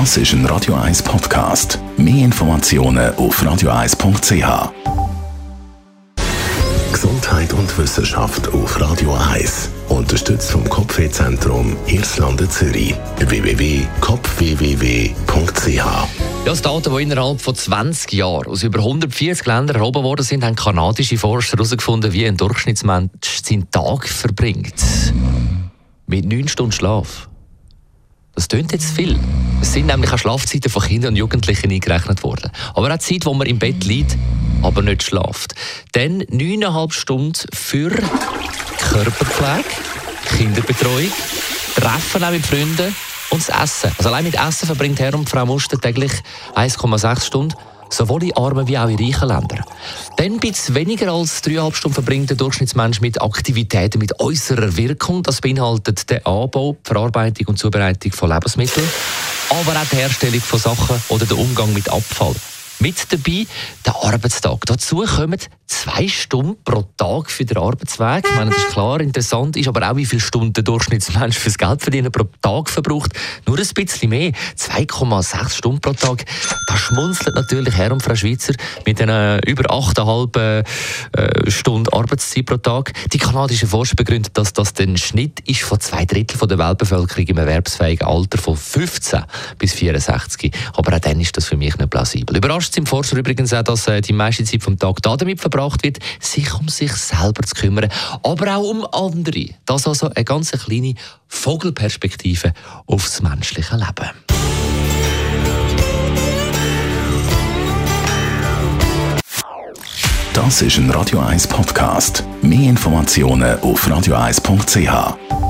Das ist ein Radio 1 Podcast. Mehr Informationen auf radio1.ch. Gesundheit und Wissenschaft auf Radio 1. Unterstützt vom Kopfwehzentrum Irlande Zürich. www.kopfwww.ch Ja, das Daten, die innerhalb von 20 Jahren aus über 140 Ländern erhoben worden sind, haben kanadische Forscher herausgefunden, wie ein Durchschnittsmensch seinen Tag verbringt. Mit 9 Stunden Schlaf. Das tönt jetzt viel. Es sind nämlich auch Schlafzeiten von Kindern und Jugendlichen eingerechnet worden. Aber auch Zeit, wo man im Bett liegt, aber nicht schlaft. Dann 9,5 Stunden für Körperpflege, Kinderbetreuung, Treffen auch mit Freunden und das Essen. Also allein mit Essen verbringt Herr und Frau Muster täglich 1,6 Stunden sowohl in armen wie auch in reichen Ländern. Dann ein weniger als dreieinhalb Stunden verbringt der Durchschnittsmensch mit Aktivitäten mit äußerer Wirkung. Das beinhaltet den Anbau, Verarbeitung und Zubereitung von Lebensmitteln, aber auch die Herstellung von Sachen oder den Umgang mit Abfall. Mit dabei der Arbeitstag. Dazu kommen zwei Stunden pro Tag für den Arbeitsweg. Ich meine, das ist klar, interessant ist aber auch, wie viele Stunden der Durchschnittsmensch fürs Geld verdienen pro Tag verbraucht. Nur ein bisschen mehr, 2,6 Stunden pro Tag. Da schmunzelt natürlich Herr und Frau Schweizer mit einer über 8,5 äh, Stunden Arbeitszeit pro Tag. Die kanadischen Forscher begründen, dass das der Schnitt ist von zwei Drittel der Weltbevölkerung im erwerbsfähigen Alter von 15 bis 64. Aber auch dann ist das für mich nicht plausibel. Überrascht sind Forscher übrigens auch, dass äh, die meiste Zeit vom Tag damit verbracht wird, sich um sich selber zu kümmern, aber auch um andere. Das also eine ganz kleine Vogelperspektive aufs menschliche Leben. Das ist ein Radio 1 Podcast. Mehr Informationen auf radio1.ch.